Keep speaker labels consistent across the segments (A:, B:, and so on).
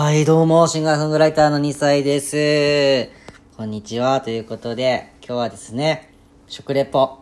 A: はい、どうも、シンガーソングライターの2歳です。こんにちは、ということで、今日はですね、食レポ、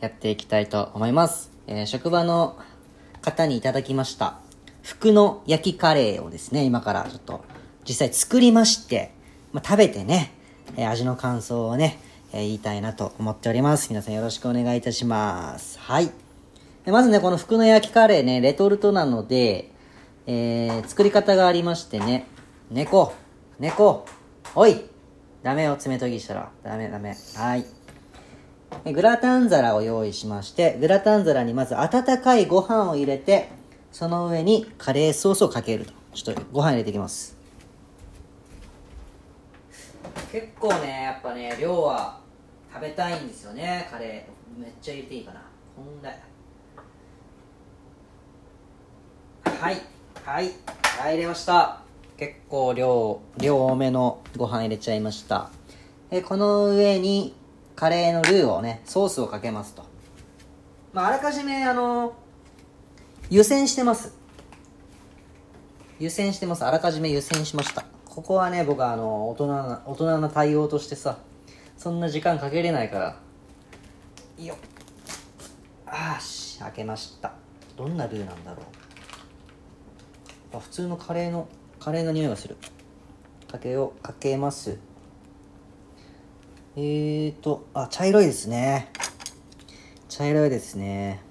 A: やっていきたいと思います。えー職場の方にいただきました、福の焼きカレーをですね、今からちょっと、実際作りまして、まあ、食べてね、えー味の感想をね、えー言いたいなと思っております。皆さんよろしくお願いいたします。はい。まずね、この福の焼きカレーね、レトルトなので、えー、作り方がありましてね、猫、猫、おいダメよ、爪研ぎしたら。ダメダメ。はい。グラタン皿を用意しまして、グラタン皿にまず温かいご飯を入れて、その上にカレーソースをかけると。ちょっとご飯入れていきます。結構ね、やっぱね、量は食べたいんですよね、カレー。めっちゃ入れていいかな。こんぐらい。はいはいはい入れました。結構量量多めのご飯入れちゃいました。えこの上にカレーのルーをねソースをかけますと。まああらかじめあの湯煎してます。湯煎してます。あらかじめ湯煎しました。ここはね僕はあの大人な大人な対応としてさそんな時間かけれないからいいよあーし開けました。どんなルーなんだろう。あ普通のカレーのカレーの匂いがする。かけをかけます。えーとあ茶色いですね。茶色いですね。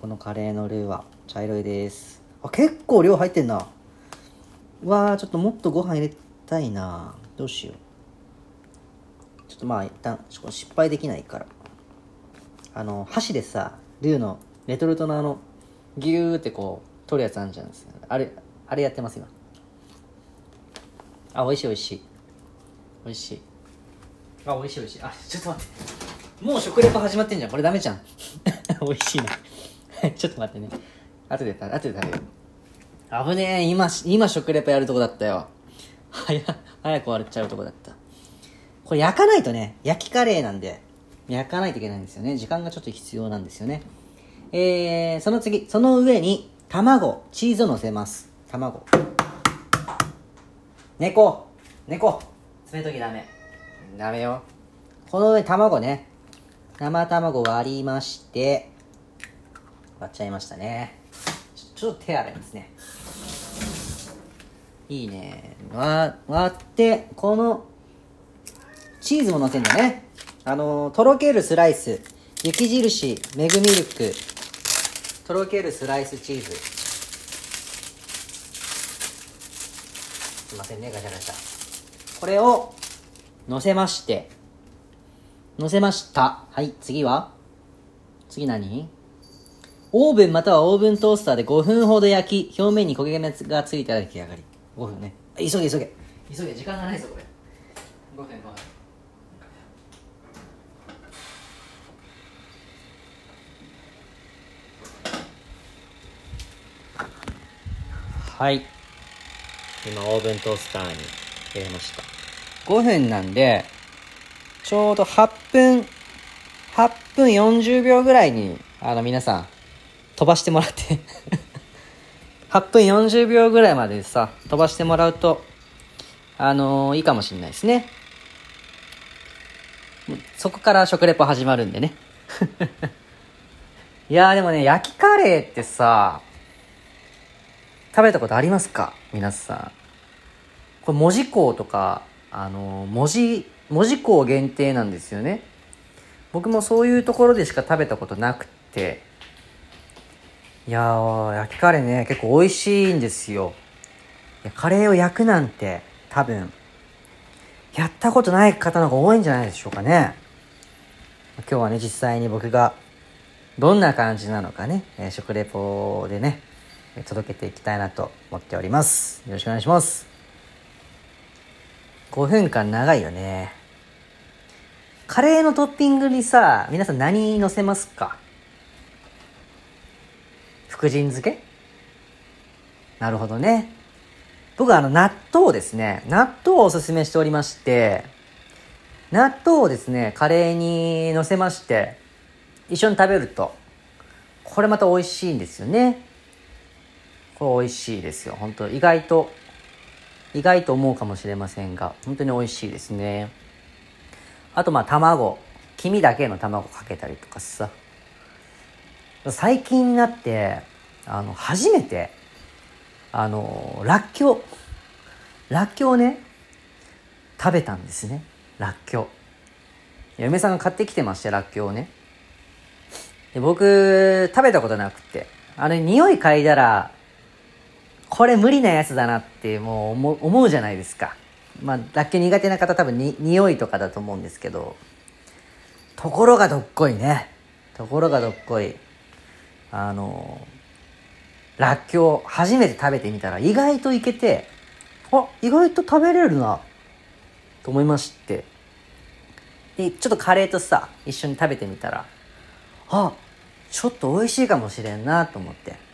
A: このカレーのルーは。茶色いです。あ結構量入ってんな。わーちょっともっとご飯入れたいな。どうしよう。ちょっとまあ一旦失敗できないから。あの箸でさルーのレトルトのあのギューってこう取るやつあるじゃないですか。あれあれやってます今。あ美味しい美味しい。美味しい。あ美味しい美味しい。あちょっと待って。もう食レポ始まってんじゃん。これダメじゃん。美味しいな。ちょっと待ってね。後で後で食べよう危ねえ。今今食レポやるとこだったよ。早早く終わっちゃうとこだった。これ焼かないとね焼きカレーなんで焼かないといけないんですよね。時間がちょっと必要なんですよね。えー、その次その上に卵チーズを乗せます。卵。猫。猫。冷ときダメ。ダメよ。この上に卵ね。生卵割りまして割っちゃいましたね。ちょっと手洗いますね。いいね。わ割ってこのチーズも乗せんだね。あのとろけるスライス雪印メグミルクとろけるスライスチーズ。すいませんねガチャガチャ。これを乗せまして乗せました。はい次は？次何？オーブンまたはオーブントースターで5分ほど焼き表面に焦げ目がついたら出来上がり。5分ね。急げ急げ。急げ時間がないぞこれ。5分5分はい。今オーブントースターに入れました。5分なんでちょうど8分8分40秒ぐらいにあの皆さん飛ばしてもらって。8分40秒ぐらいまでさ飛ばしてもらうとあのーいいかもしれないですね。そこから食レポ始まるんでね。いやーでもね焼きカレーってさ食べたことありますか？皆さん。これ文字工とかあの文字文字工限定なんですよね。僕もそういうところでしか食べたことなくて。いやー焼きカレーね結構美味しいんですよ。カレーを焼くなんて多分やったことない方の方が多いんじゃないでしょうかね。今日はね実際に僕がどんな感じなのかね、え食レポでね届けていきたいなと思っております。よろしくお願いします。5分間長いよね。カレーのトッピングにさ皆さん何乗せますか？福神漬け？なるほどね。僕はあの納豆ですね。納豆をおすすめしておりまして納豆をですねカレーに乗せまして一緒に食べるとこれまた美味しいんですよね。これ美味しいですよ。本当意外と意外と思うかもしれませんが本当に美味しいですね。あとまあ卵。黄身だけの卵かけたりとかさ。最近になってあの初めてあのらっきょう。らっきょうね。食べたんですね。らっきょう。嫁さんが買ってきてましてらっきょうをね。で僕食べたことなくて。あれ匂い嗅いだらこれ無理なやつだなってもう思うじゃないですか。まあらっきょう苦手な方多分に匂いとかだと思うんですけど。ところがどっこいね。ところがどっこい。あのらっきょう初めて食べてみたら意外といけてあ意外と食べれるな。と思いまして。でちょっとカレーとさ一緒に食べてみたらあちょっと美味しいかもしれんなと思って。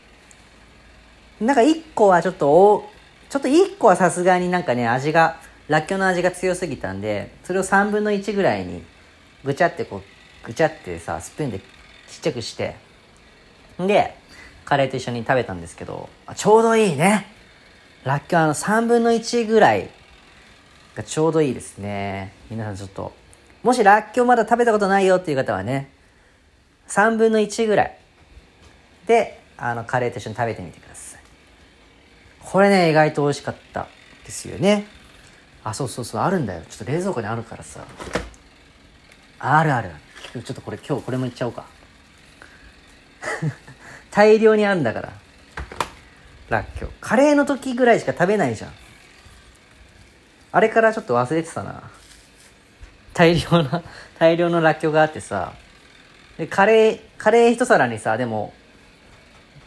A: なんか1個はちょっとちょっと1個はさすがになんかね味がらっきょうの味が強すぎたんでそれを3分の1ぐらいにぐちゃってこうぐちゃってさスプーンでちっちゃくしてでカレーと一緒に食べたんですけどちょうどいいね。らっきょうあの3分の1ぐらいがちょうどいいですね。皆さんちょっともしらっきょうまだ食べたことないよっていう方はね3分の1ぐらいであのカレーと一緒に食べてみてください。これね意外と美味しかったですよね。あそうそうそうあるんだよ。ちょっと冷蔵庫にあるからさ。あるある。ちょっとこれ今日これもいっちゃおうか。大量にあるんだから。らっきょう。カレーの時ぐらいしか食べないじゃん。あれからちょっと忘れてたな。大量な 大量のらっきょうがあってさ。でカレーカレー一皿にさでも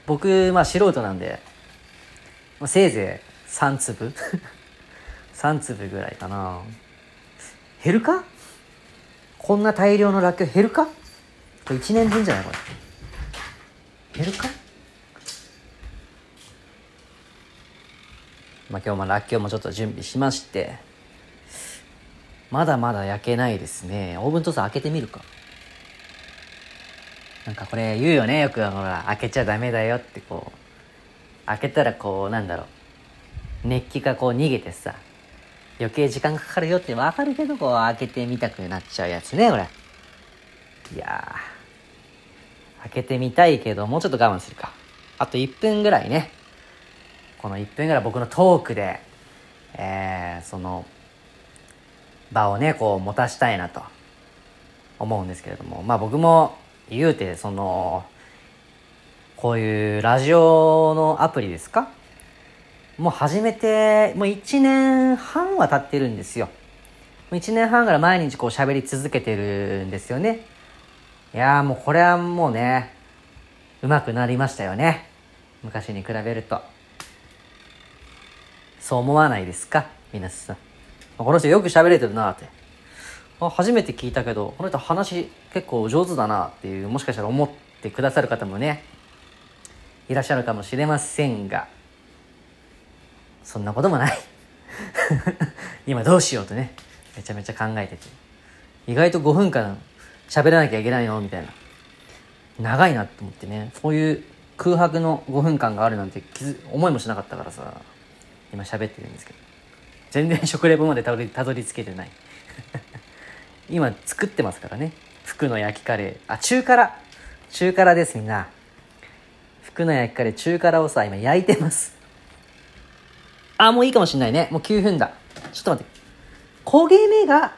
A: 僕まあ素人なんで、まあ、せいぜい3粒？3粒ぐらいかな。減るか？こんな大量のらっきょう減るか？これ1年分じゃない？これ。減るか？まあ今日もらっきょうもちょっと準備しまして。まだまだ焼けないですね。オーブントースター開けてみるか。なんかこれ言うよねよく。ほら開けちゃダメだよってこう。開けたらこうなんだろう。熱気がこう逃げてさ余計時間かかるよって分かるけどこう開けてみたくなっちゃうやつねこれ。いや開けてみたいけどもうちょっと我慢するか。あと1分ぐらいね。この1分ぐらい僕のトークでえー、その場をねこう持たしたいなと思うんですけれども。まあ僕も言うてそのこういうラジオのアプリですか？もう始めてもう1年半は経ってるんですよ。もう1年半ぐら毎日こう喋り続けてるんですよね。いやーもうこれはもうね上手くなりましたよね。昔に比べると。そう思わないですか？皆さん。この人よく喋れてるなって。初めて聞いたけどこの人話結構上手だなっていうもしかしたら思ってくださる方もねいらっしゃるかもしれませんがそんなこともない。今どうしようとねめちゃめちゃ考えてて。意外と5分間喋らなきゃいけないのみたいな。長いなと思ってね。そういう空白の5分間があるなんて気づ思いもしなかったからさ。今喋ってるんですけど。全然食レポまでたどりたどり着けてない。今作ってますからね。福の焼きカレー。あ中辛。中辛ですみんな。福の焼きカレー中辛をさ今焼いてます。あもういいかもしんないね。もう9分だ。ちょっと待って。焦げ目が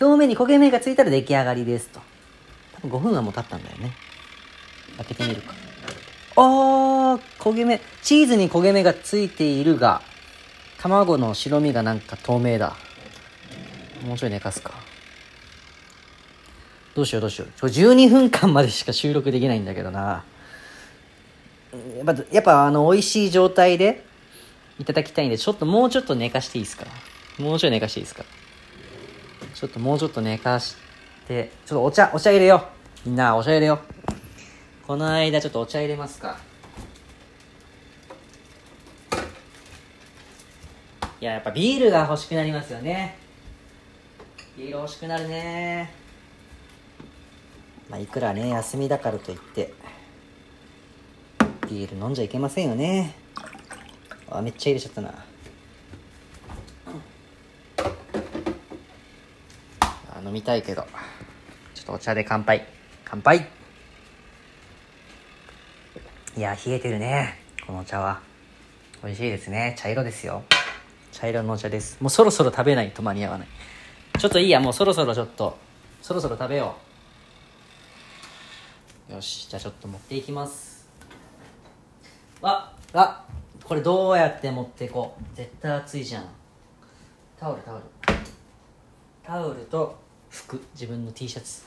A: 表面に焦げ目がついたら出来上がりですと。多分5分はもう経ったんだよね。開けてみるか。あー焦げ目。チーズに焦げ目がついているが卵の白身がなんか透明だ。もうちょい寝かすか。どうしようどうしよう。12分間までしか収録できないんだけどな。やっぱやっぱあの美味しい状態でいただきたいんでちょっともうちょっと寝かしていいですか？もうちょい寝かしていいですか？ちょっともうちょっと寝かしてちょっとお茶お茶入れよう。みんなお茶入れよう。この間ちょっとお茶入れますか？いややっぱビールが欲しくなりますよね。ビール欲しくなるね。まあいくらね休みだからといって。ビール飲んじゃいけませんよね。あめっちゃ入れちゃったな。飲みたいけど。ちょっとお茶で乾杯。乾杯。いや冷えてるね。このお茶は。美味しいですね。茶色ですよ。茶色のお茶です。もうそろそろ食べないと間に合わない。ちょっといいや。もうそろそろちょっと。そろそろ食べよう。よし。じゃあちょっと持っていきます。あ、あ、これどうやって持っていこう。絶対熱いじゃん。タオル、タオル。タオルと服、自分の T シャツ。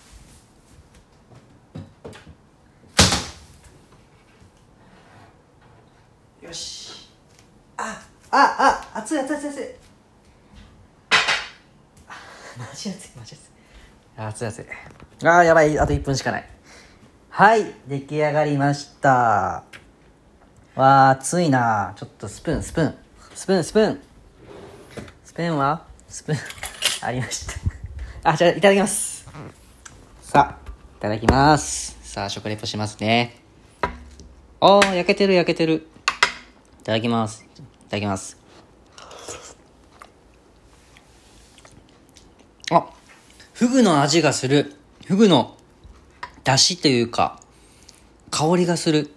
A: よし。あ、あ、あ、熱い熱い熱い 熱い。マジ熱いマジ熱い。熱い熱い。あー、やばい。あと1分しかない。はい、出来上がりました。わー、熱いなちょっとスプーン、スプーン。スプーン、スプーン。スプーンは？スプーン。ありました。あ、じゃあ、いただきます。さあ、いただきます。さあ、食レポしますね。あー、焼けてる、焼けてる。いただきます。いただきます。あ、フグの味がする。フグの出汁というか、香りがする。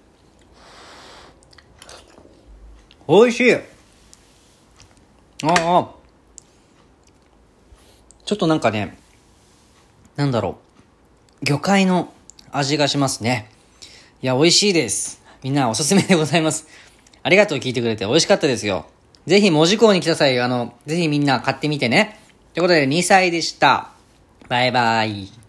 A: 美味しいああ。ちょっとなんかね、なんだろう。魚介の味がしますね。いや、美味しいです。みんなおすすめでございます。ありがとう聞いてくれて美味しかったですよ。ぜひ文字港に来た際、あの、ぜひみんな買ってみてね。ということで2歳でした。バイバイ。